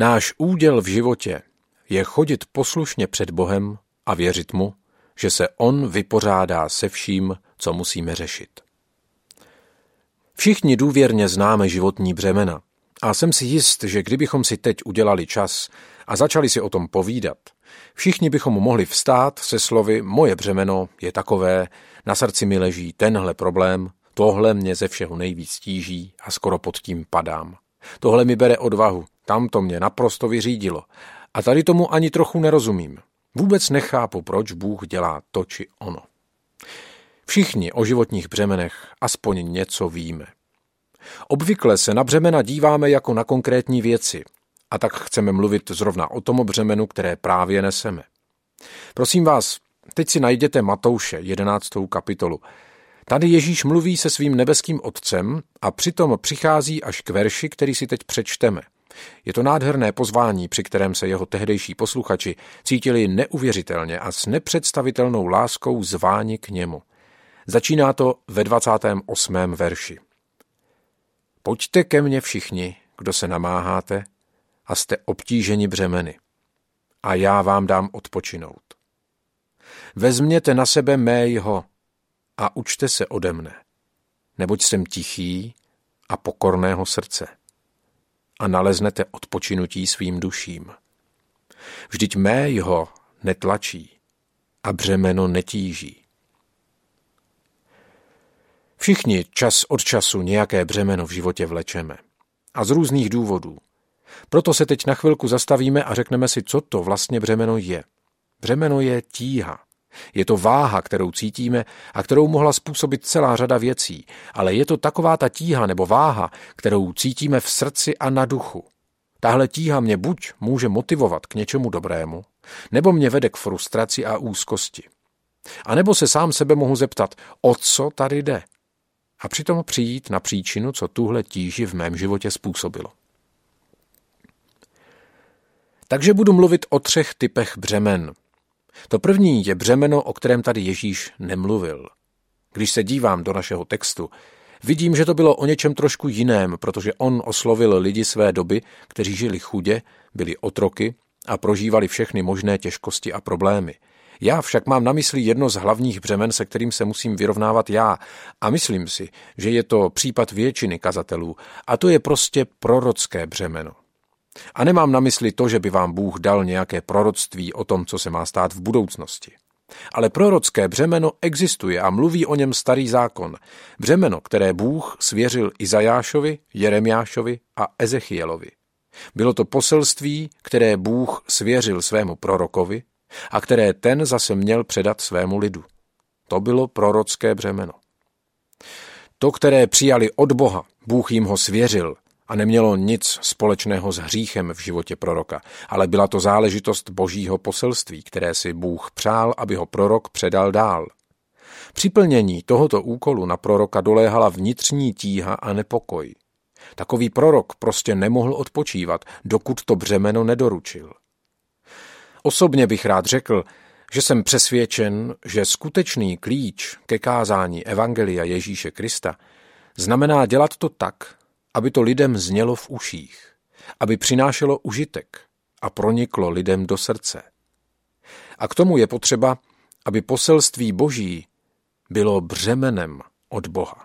Náš úděl v životě je chodit poslušně před Bohem a věřit mu, že se on vypořádá se vším, co musíme řešit. Všichni důvěrně známe životní břemena a jsem si jist, že kdybychom si teď udělali čas a začali si o tom povídat, všichni bychom mohli vstát se slovy moje břemeno je takové, na srdci mi leží tenhle problém, tohle mě ze všeho nejvíc tíží a skoro pod tím padám. Tohle mi bere odvahu, tam to mě naprosto vyřídilo. A tady tomu ani trochu nerozumím. Vůbec nechápu, proč Bůh dělá to či ono. Všichni o životních břemenech aspoň něco víme. Obvykle se na břemena díváme jako na konkrétní věci a tak chceme mluvit zrovna o tom břemenu, které právě neseme. Prosím vás, teď si najděte Matouše, 11. kapitolu. Tady Ježíš mluví se svým nebeským otcem a přitom přichází až k verši, který si teď přečteme. Je to nádherné pozvání, při kterém se jeho tehdejší posluchači cítili neuvěřitelně a s nepředstavitelnou láskou zváni k němu. Začíná to ve 28. verši. Pojďte ke mně všichni, kdo se namáháte a jste obtíženi břemeny, a já vám dám odpočinout. Vezměte na sebe mého a učte se ode mne, neboť jsem tichý a pokorného srdce a naleznete odpočinutí svým duším. Vždyť mého netlačí a břemeno netíží. Všichni čas od času nějaké břemeno v životě vlečeme. A z různých důvodů. Proto se teď na chvilku zastavíme a řekneme si, co to vlastně břemeno je. Břemeno je tíha. Je to váha, kterou cítíme a kterou mohla způsobit celá řada věcí, ale je to taková ta tíha nebo váha, kterou cítíme v srdci a na duchu. Tahle tíha mě buď může motivovat k něčemu dobrému, nebo mě vede k frustraci a úzkosti. A nebo se sám sebe mohu zeptat, o co tady jde? A přitom přijít na příčinu, co tuhle tíži v mém životě způsobilo. Takže budu mluvit o třech typech břemen, to první je břemeno, o kterém tady Ježíš nemluvil. Když se dívám do našeho textu, vidím, že to bylo o něčem trošku jiném, protože on oslovil lidi své doby, kteří žili chudě, byli otroky a prožívali všechny možné těžkosti a problémy. Já však mám na mysli jedno z hlavních břemen, se kterým se musím vyrovnávat já a myslím si, že je to případ většiny kazatelů a to je prostě prorocké břemeno. A nemám na mysli to, že by vám Bůh dal nějaké proroctví o tom, co se má stát v budoucnosti. Ale prorocké břemeno existuje a mluví o něm starý zákon. Břemeno, které Bůh svěřil Izajášovi, Jeremiášovi a Ezechielovi. Bylo to poselství, které Bůh svěřil svému prorokovi a které ten zase měl předat svému lidu. To bylo prorocké břemeno. To, které přijali od Boha, Bůh jim ho svěřil a nemělo nic společného s hříchem v životě proroka, ale byla to záležitost božího poselství, které si Bůh přál, aby ho prorok předal dál. Při plnění tohoto úkolu na proroka doléhala vnitřní tíha a nepokoj. Takový prorok prostě nemohl odpočívat, dokud to břemeno nedoručil. Osobně bych rád řekl, že jsem přesvědčen, že skutečný klíč ke kázání Evangelia Ježíše Krista znamená dělat to tak, aby to lidem znělo v uších, aby přinášelo užitek a proniklo lidem do srdce. A k tomu je potřeba, aby poselství Boží bylo břemenem od Boha.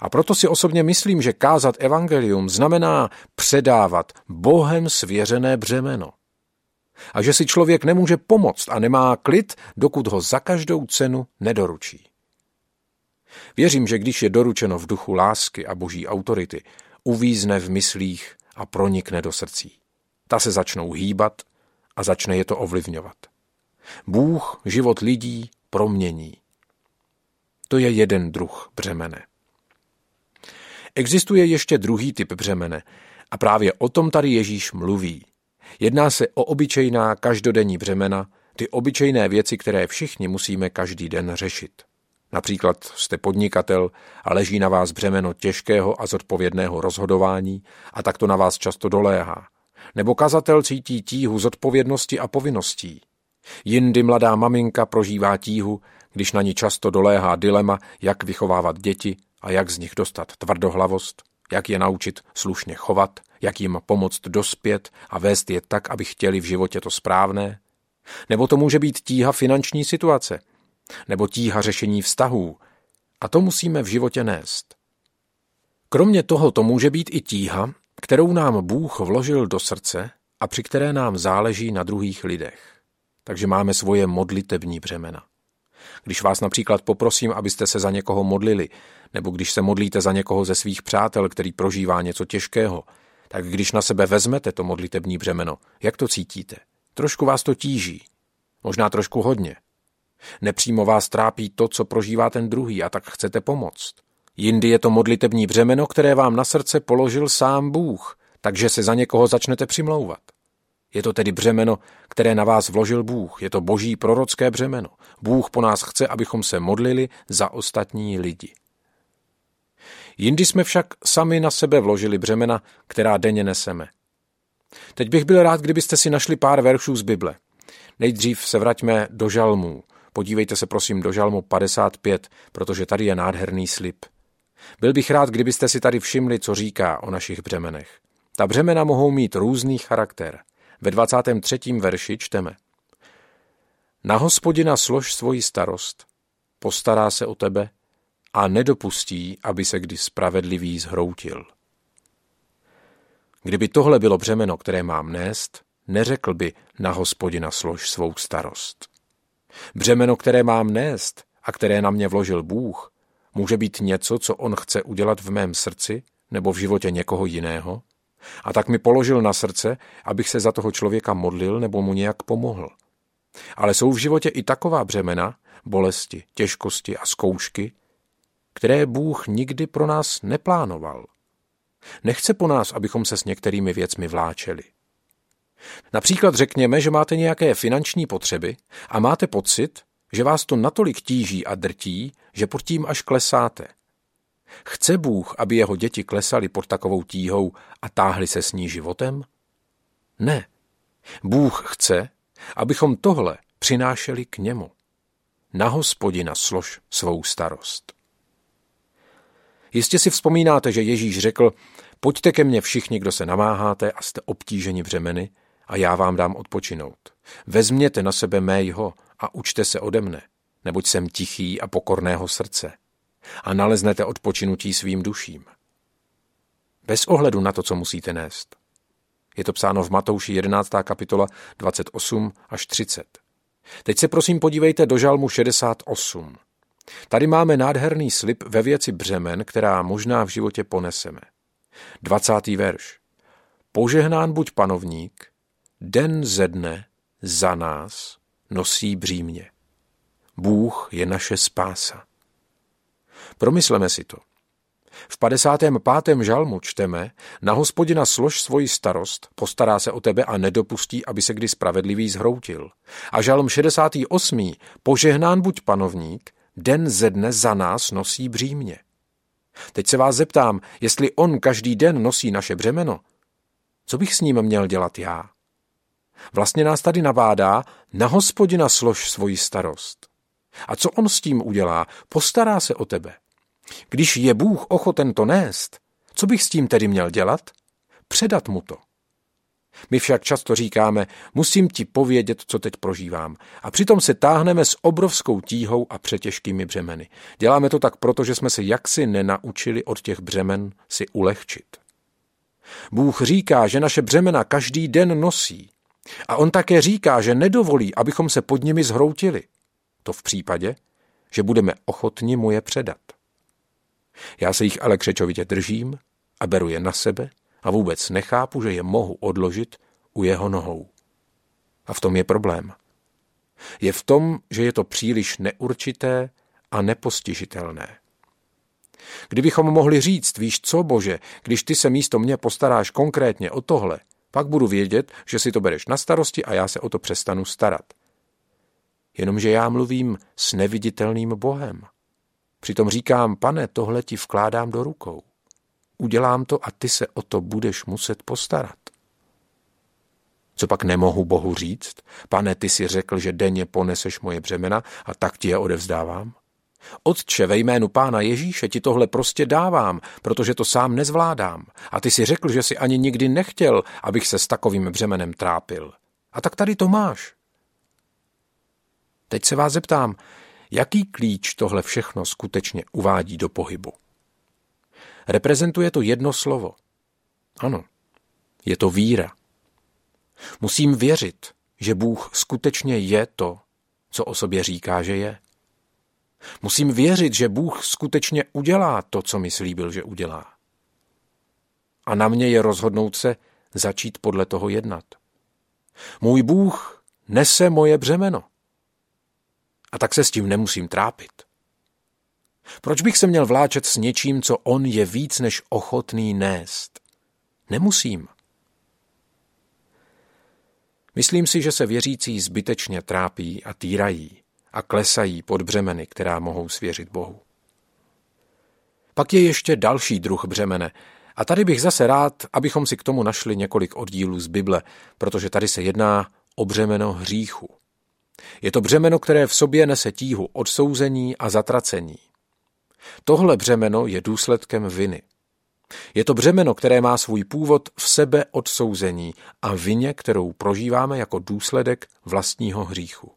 A proto si osobně myslím, že kázat evangelium znamená předávat Bohem svěřené břemeno. A že si člověk nemůže pomoct a nemá klid, dokud ho za každou cenu nedoručí. Věřím, že když je doručeno v duchu lásky a boží autority, uvízne v myslích a pronikne do srdcí. Ta se začnou hýbat a začne je to ovlivňovat. Bůh život lidí promění. To je jeden druh břemene. Existuje ještě druhý typ břemene a právě o tom tady Ježíš mluví. Jedná se o obyčejná každodenní břemena, ty obyčejné věci, které všichni musíme každý den řešit. Například jste podnikatel a leží na vás břemeno těžkého a zodpovědného rozhodování a tak to na vás často doléhá. Nebo kazatel cítí tíhu zodpovědnosti a povinností. Jindy mladá maminka prožívá tíhu, když na ní často doléhá dilema, jak vychovávat děti a jak z nich dostat tvrdohlavost, jak je naučit slušně chovat jak jim pomoct dospět a vést je tak, aby chtěli v životě to správné. Nebo to může být tíha finanční situace, nebo tíha řešení vztahů. A to musíme v životě nést. Kromě toho to může být i tíha, kterou nám Bůh vložil do srdce a při které nám záleží na druhých lidech. Takže máme svoje modlitební břemena. Když vás například poprosím, abyste se za někoho modlili, nebo když se modlíte za někoho ze svých přátel, který prožívá něco těžkého, tak když na sebe vezmete to modlitební břemeno, jak to cítíte? Trošku vás to tíží. Možná trošku hodně. Nepřímo vás trápí to, co prožívá ten druhý a tak chcete pomoct. Jindy je to modlitební břemeno, které vám na srdce položil sám Bůh, takže se za někoho začnete přimlouvat. Je to tedy břemeno, které na vás vložil Bůh. Je to boží prorocké břemeno. Bůh po nás chce, abychom se modlili za ostatní lidi. Jindy jsme však sami na sebe vložili břemena, která denně neseme. Teď bych byl rád, kdybyste si našli pár veršů z Bible. Nejdřív se vraťme do žalmů. Podívejte se prosím do žalmu 55, protože tady je nádherný slib. Byl bych rád, kdybyste si tady všimli, co říká o našich břemenech. Ta břemena mohou mít různý charakter. Ve 23. verši čteme. Na hospodina slož svoji starost, postará se o tebe a nedopustí, aby se kdy spravedlivý zhroutil. Kdyby tohle bylo břemeno, které mám nést, neřekl by na hospodina slož svou starost. Břemeno, které mám nést a které na mě vložil Bůh, může být něco, co on chce udělat v mém srdci nebo v životě někoho jiného, a tak mi položil na srdce, abych se za toho člověka modlil nebo mu nějak pomohl. Ale jsou v životě i taková břemena, bolesti, těžkosti a zkoušky, které Bůh nikdy pro nás neplánoval. Nechce po nás, abychom se s některými věcmi vláčeli. Například řekněme, že máte nějaké finanční potřeby a máte pocit, že vás to natolik tíží a drtí, že pod tím až klesáte. Chce Bůh, aby jeho děti klesaly pod takovou tíhou a táhly se s ní životem? Ne. Bůh chce, abychom tohle přinášeli k němu. Na hospodina slož svou starost. Jistě si vzpomínáte, že Ježíš řekl, pojďte ke mně všichni, kdo se namáháte a jste obtíženi břemeny, a já vám dám odpočinout. Vezměte na sebe mého a učte se ode mne, neboť jsem tichý a pokorného srdce a naleznete odpočinutí svým duším. Bez ohledu na to, co musíte nést. Je to psáno v Matouši 11. kapitola 28 až 30. Teď se prosím podívejte do žalmu 68. Tady máme nádherný slib ve věci břemen, která možná v životě poneseme. 20. verš. Požehnán buď panovník, den ze dne za nás nosí břímě. Bůh je naše spása. Promysleme si to. V 55. žalmu čteme, na hospodina slož svoji starost, postará se o tebe a nedopustí, aby se kdy spravedlivý zhroutil. A žalm 68. požehnán buď panovník, den ze dne za nás nosí břímě. Teď se vás zeptám, jestli on každý den nosí naše břemeno, co bych s ním měl dělat já? Vlastně nás tady navádá, na hospodina slož svoji starost. A co on s tím udělá? Postará se o tebe. Když je Bůh ochoten to nést, co bych s tím tedy měl dělat? Předat mu to. My však často říkáme, musím ti povědět, co teď prožívám. A přitom se táhneme s obrovskou tíhou a přetěžkými břemeny. Děláme to tak proto, že jsme se jaksi nenaučili od těch břemen si ulehčit. Bůh říká, že naše břemena každý den nosí. A on také říká, že nedovolí, abychom se pod nimi zhroutili. To v případě, že budeme ochotni mu je předat. Já se jich ale křečovitě držím a beru je na sebe a vůbec nechápu, že je mohu odložit u jeho nohou. A v tom je problém. Je v tom, že je to příliš neurčité a nepostižitelné. Kdybychom mohli říct, víš co, Bože, když ty se místo mě postaráš konkrétně o tohle, pak budu vědět, že si to bereš na starosti a já se o to přestanu starat. Jenomže já mluvím s neviditelným Bohem. Přitom říkám, pane, tohle ti vkládám do rukou. Udělám to a ty se o to budeš muset postarat. Co pak nemohu Bohu říct? Pane, ty si řekl, že denně poneseš moje břemena a tak ti je odevzdávám? Otče, ve jménu pána Ježíše ti tohle prostě dávám, protože to sám nezvládám. A ty si řekl, že si ani nikdy nechtěl, abych se s takovým břemenem trápil. A tak tady to máš. Teď se vás zeptám, jaký klíč tohle všechno skutečně uvádí do pohybu? Reprezentuje to jedno slovo. Ano, je to víra. Musím věřit, že Bůh skutečně je to, co o sobě říká, že je. Musím věřit, že Bůh skutečně udělá to, co mi slíbil, že udělá. A na mě je rozhodnout se začít podle toho jednat. Můj Bůh nese moje břemeno. A tak se s tím nemusím trápit. Proč bych se měl vláčet s něčím, co on je víc než ochotný nést? Nemusím. Myslím si, že se věřící zbytečně trápí a týrají a klesají pod břemeny, která mohou svěřit Bohu. Pak je ještě další druh břemene, a tady bych zase rád, abychom si k tomu našli několik oddílů z Bible, protože tady se jedná o břemeno hříchu. Je to břemeno, které v sobě nese tíhu odsouzení a zatracení. Tohle břemeno je důsledkem viny. Je to břemeno, které má svůj původ v sebe odsouzení a vině, kterou prožíváme jako důsledek vlastního hříchu.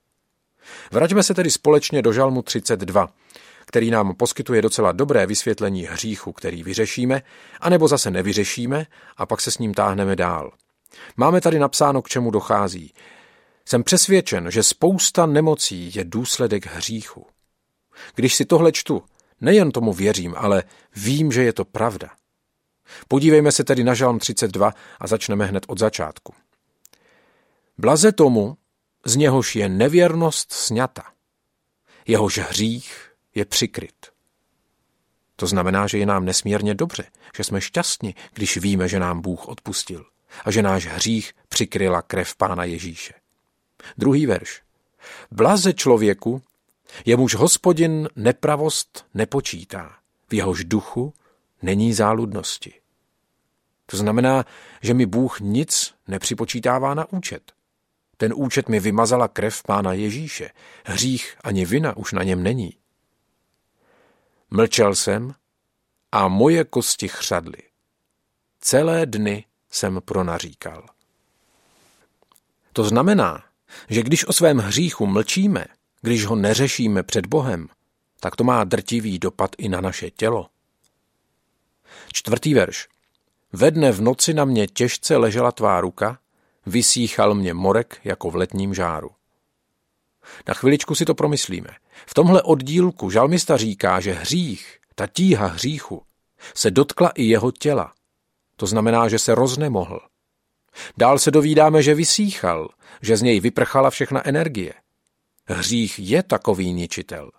Vraťme se tedy společně do Žalmu 32, který nám poskytuje docela dobré vysvětlení hříchu, který vyřešíme, anebo zase nevyřešíme a pak se s ním táhneme dál. Máme tady napsáno, k čemu dochází. Jsem přesvědčen, že spousta nemocí je důsledek hříchu. Když si tohle čtu, nejen tomu věřím, ale vím, že je to pravda. Podívejme se tedy na Žalm 32 a začneme hned od začátku. Blaze tomu, z něhož je nevěrnost sňata. Jehož hřích je přikryt. To znamená, že je nám nesmírně dobře, že jsme šťastní, když víme, že nám Bůh odpustil a že náš hřích přikryla krev Pána Ježíše. Druhý verš. Blaze člověku, jemuž hospodin nepravost nepočítá, v jehož duchu není záludnosti. To znamená, že mi Bůh nic nepřipočítává na účet. Ten účet mi vymazala krev pána Ježíše. Hřích ani vina už na něm není. Mlčel jsem a moje kosti chřadly. Celé dny jsem pronaříkal. To znamená, že když o svém hříchu mlčíme, když ho neřešíme před Bohem, tak to má drtivý dopad i na naše tělo. Čtvrtý verš. Ve dne v noci na mě těžce ležela tvá ruka, vysíchal mě morek jako v letním žáru. Na chviličku si to promyslíme. V tomhle oddílku žalmista říká, že hřích, ta tíha hříchu, se dotkla i jeho těla. To znamená, že se roznemohl. Dál se dovídáme, že vysíchal, že z něj vyprchala všechna energie. Hřích je takový ničitel.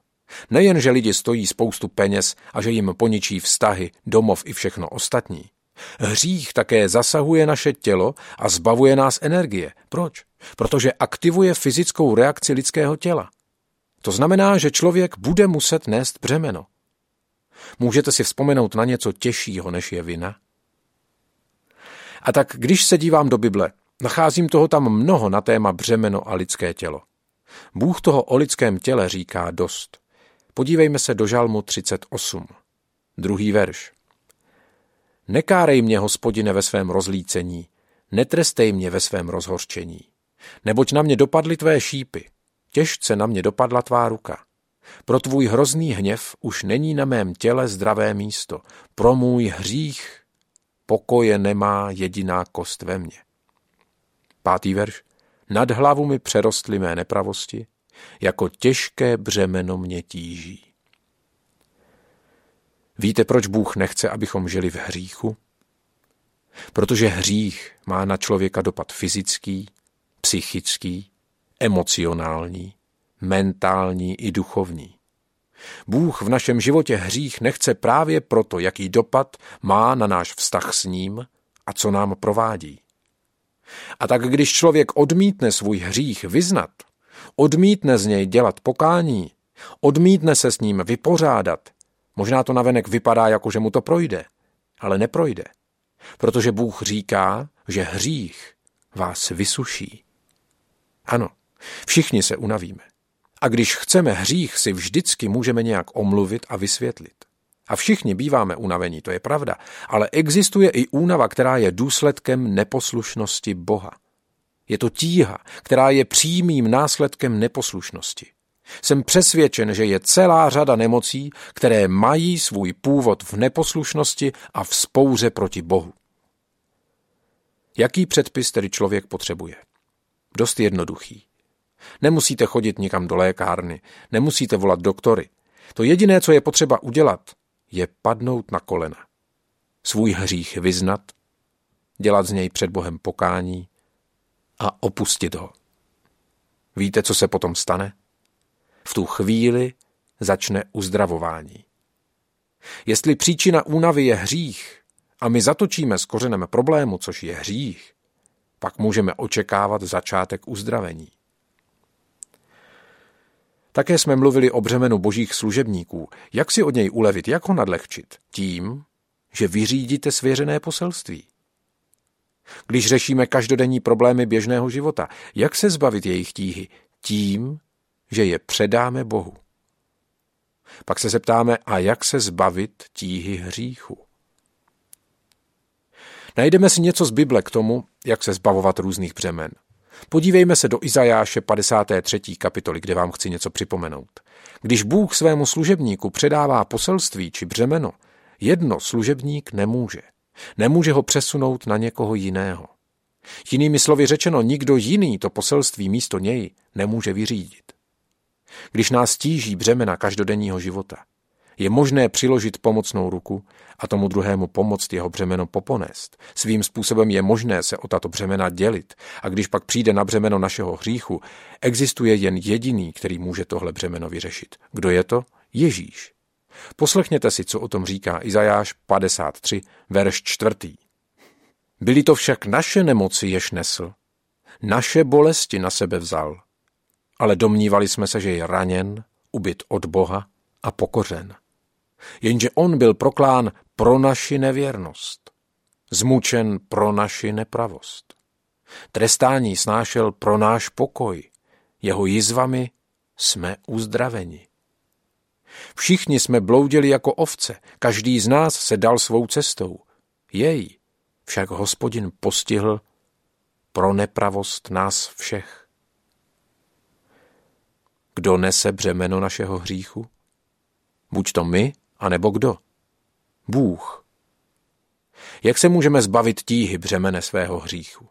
Nejen, že lidi stojí spoustu peněz a že jim poničí vztahy, domov i všechno ostatní. Hřích také zasahuje naše tělo a zbavuje nás energie. Proč? Protože aktivuje fyzickou reakci lidského těla. To znamená, že člověk bude muset nést břemeno. Můžete si vzpomenout na něco těžšího, než je vina? A tak, když se dívám do Bible, nacházím toho tam mnoho na téma břemeno a lidské tělo. Bůh toho o lidském těle říká dost. Podívejme se do Žalmu 38. Druhý verš. Nekárej mě, hospodine, ve svém rozlícení, netrestej mě ve svém rozhorčení. Neboť na mě dopadly tvé šípy, těžce na mě dopadla tvá ruka. Pro tvůj hrozný hněv už není na mém těle zdravé místo, pro můj hřích pokoje nemá jediná kost ve mně. Pátý verš. Nad hlavu mi přerostly mé nepravosti, jako těžké břemeno mě tíží. Víte, proč Bůh nechce, abychom žili v hříchu? Protože hřích má na člověka dopad fyzický, psychický, emocionální, mentální i duchovní. Bůh v našem životě hřích nechce právě proto, jaký dopad má na náš vztah s ním a co nám provádí. A tak když člověk odmítne svůj hřích vyznat, odmítne z něj dělat pokání, odmítne se s ním vypořádat, Možná to navenek vypadá jako, že mu to projde, ale neprojde. Protože Bůh říká, že hřích vás vysuší. Ano, všichni se unavíme. A když chceme hřích, si vždycky můžeme nějak omluvit a vysvětlit. A všichni býváme unavení, to je pravda, ale existuje i únava, která je důsledkem neposlušnosti Boha. Je to tíha, která je přímým následkem neposlušnosti. Jsem přesvědčen, že je celá řada nemocí, které mají svůj původ v neposlušnosti a v spouře proti Bohu. Jaký předpis tedy člověk potřebuje? Dost jednoduchý. Nemusíte chodit nikam do lékárny, nemusíte volat doktory. To jediné, co je potřeba udělat, je padnout na kolena. Svůj hřích vyznat, dělat z něj před Bohem pokání a opustit ho. Víte, co se potom stane? V tu chvíli začne uzdravování. Jestli příčina únavy je hřích a my zatočíme s kořenem problému, což je hřích, pak můžeme očekávat začátek uzdravení. Také jsme mluvili o břemenu božích služebníků. Jak si od něj ulevit, jak ho nadlehčit? Tím, že vyřídíte svěřené poselství. Když řešíme každodenní problémy běžného života, jak se zbavit jejich tíhy? Tím, že je předáme Bohu. Pak se zeptáme, a jak se zbavit tíhy hříchu? Najdeme si něco z Bible k tomu, jak se zbavovat různých břemen. Podívejme se do Izajáše 53. kapitoly, kde vám chci něco připomenout. Když Bůh svému služebníku předává poselství či břemeno, jedno služebník nemůže. Nemůže ho přesunout na někoho jiného. Jinými slovy řečeno, nikdo jiný to poselství místo něj nemůže vyřídit. Když nás tíží břemena každodenního života, je možné přiložit pomocnou ruku a tomu druhému pomoct jeho břemeno poponést. Svým způsobem je možné se o tato břemena dělit a když pak přijde na břemeno našeho hříchu, existuje jen jediný, který může tohle břemeno vyřešit. Kdo je to? Ježíš. Poslechněte si, co o tom říká Izajáš 53, verš 4. Byly to však naše nemoci, jež nesl. Naše bolesti na sebe vzal. Ale domnívali jsme se, že je raněn, ubyt od Boha a pokořen. Jenže on byl proklán pro naši nevěrnost, zmučen pro naši nepravost. Trestání snášel pro náš pokoj, jeho jizvami jsme uzdraveni. Všichni jsme bloudili jako ovce, každý z nás se dal svou cestou. Jej však hospodin postihl pro nepravost nás všech. Kdo nese břemeno našeho hříchu? Buď to my, anebo kdo? Bůh. Jak se můžeme zbavit tíhy břemene svého hříchu?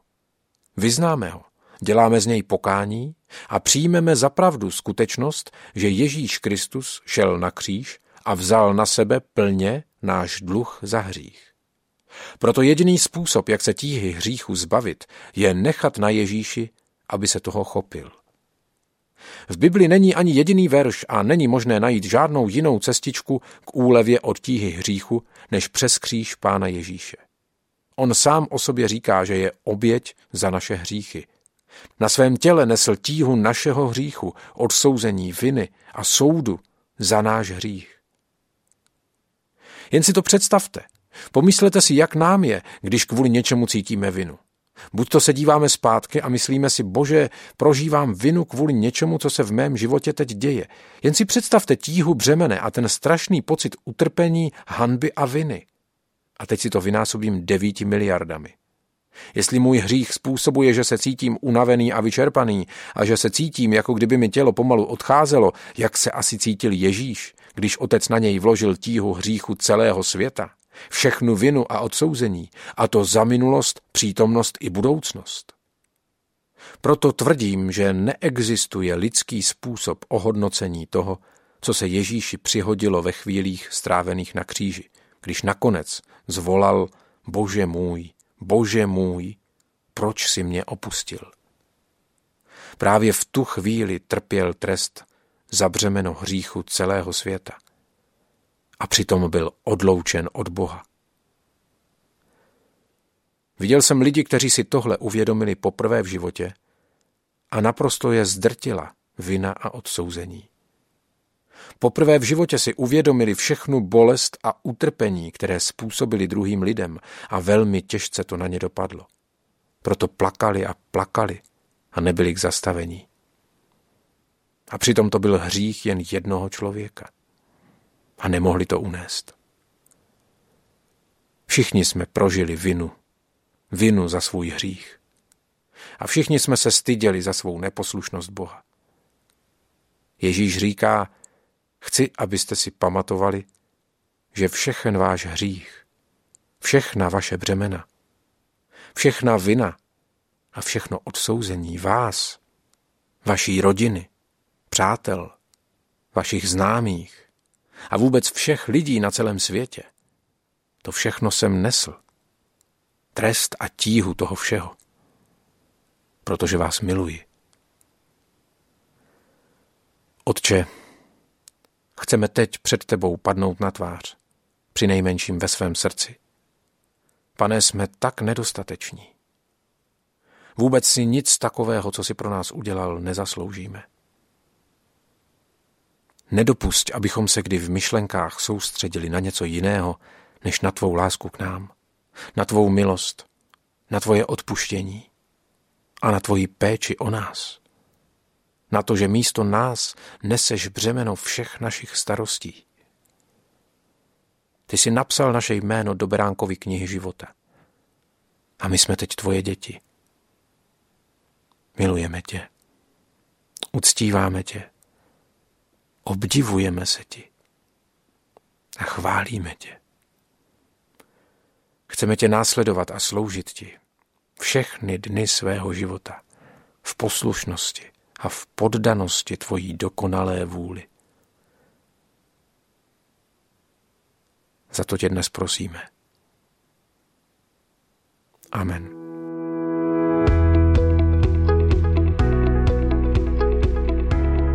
Vyznáme ho, děláme z něj pokání a přijmeme za pravdu skutečnost, že Ježíš Kristus šel na kříž a vzal na sebe plně náš dluh za hřích. Proto jediný způsob, jak se tíhy hříchu zbavit, je nechat na Ježíši, aby se toho chopil. V Bibli není ani jediný verš a není možné najít žádnou jinou cestičku k úlevě od tíhy hříchu, než přes kříž Pána Ježíše. On sám o sobě říká, že je oběť za naše hříchy. Na svém těle nesl tíhu našeho hříchu, odsouzení, viny a soudu za náš hřích. Jen si to představte. Pomyslete si, jak nám je, když kvůli něčemu cítíme vinu. Buď to se díváme zpátky a myslíme si, bože, prožívám vinu kvůli něčemu, co se v mém životě teď děje. Jen si představte tíhu břemene a ten strašný pocit utrpení, hanby a viny. A teď si to vynásobím devíti miliardami. Jestli můj hřích způsobuje, že se cítím unavený a vyčerpaný a že se cítím, jako kdyby mi tělo pomalu odcházelo, jak se asi cítil Ježíš, když otec na něj vložil tíhu hříchu celého světa, všechnu vinu a odsouzení, a to za minulost, přítomnost i budoucnost. Proto tvrdím, že neexistuje lidský způsob ohodnocení toho, co se Ježíši přihodilo ve chvílích strávených na kříži, když nakonec zvolal Bože můj, Bože můj, proč si mě opustil? Právě v tu chvíli trpěl trest za břemeno hříchu celého světa – a přitom byl odloučen od Boha. Viděl jsem lidi, kteří si tohle uvědomili poprvé v životě a naprosto je zdrtila vina a odsouzení. Poprvé v životě si uvědomili všechnu bolest a utrpení, které způsobili druhým lidem a velmi těžce to na ně dopadlo. Proto plakali a plakali a nebyli k zastavení. A přitom to byl hřích jen jednoho člověka. A nemohli to unést. Všichni jsme prožili vinu. Vinu za svůj hřích. A všichni jsme se styděli za svou neposlušnost Boha. Ježíš říká, chci, abyste si pamatovali, že všechen váš hřích, všechna vaše břemena, všechna vina a všechno odsouzení vás, vaší rodiny, přátel, vašich známých a vůbec všech lidí na celém světě, to všechno jsem nesl. Trest a tíhu toho všeho. Protože vás miluji. Otče, chceme teď před tebou padnout na tvář, při nejmenším ve svém srdci. Pane, jsme tak nedostateční. Vůbec si nic takového, co si pro nás udělal, nezasloužíme. Nedopusť, abychom se kdy v myšlenkách soustředili na něco jiného, než na tvou lásku k nám, na tvou milost, na tvoje odpuštění a na tvoji péči o nás. Na to, že místo nás neseš břemeno všech našich starostí. Ty jsi napsal naše jméno do Beránkovy knihy života. A my jsme teď tvoje děti. Milujeme tě. Uctíváme tě. Obdivujeme se ti. A chválíme tě. Chceme tě následovat a sloužit ti všechny dny svého života v poslušnosti a v poddanosti tvojí dokonalé vůli. Za to tě dnes prosíme. Amen.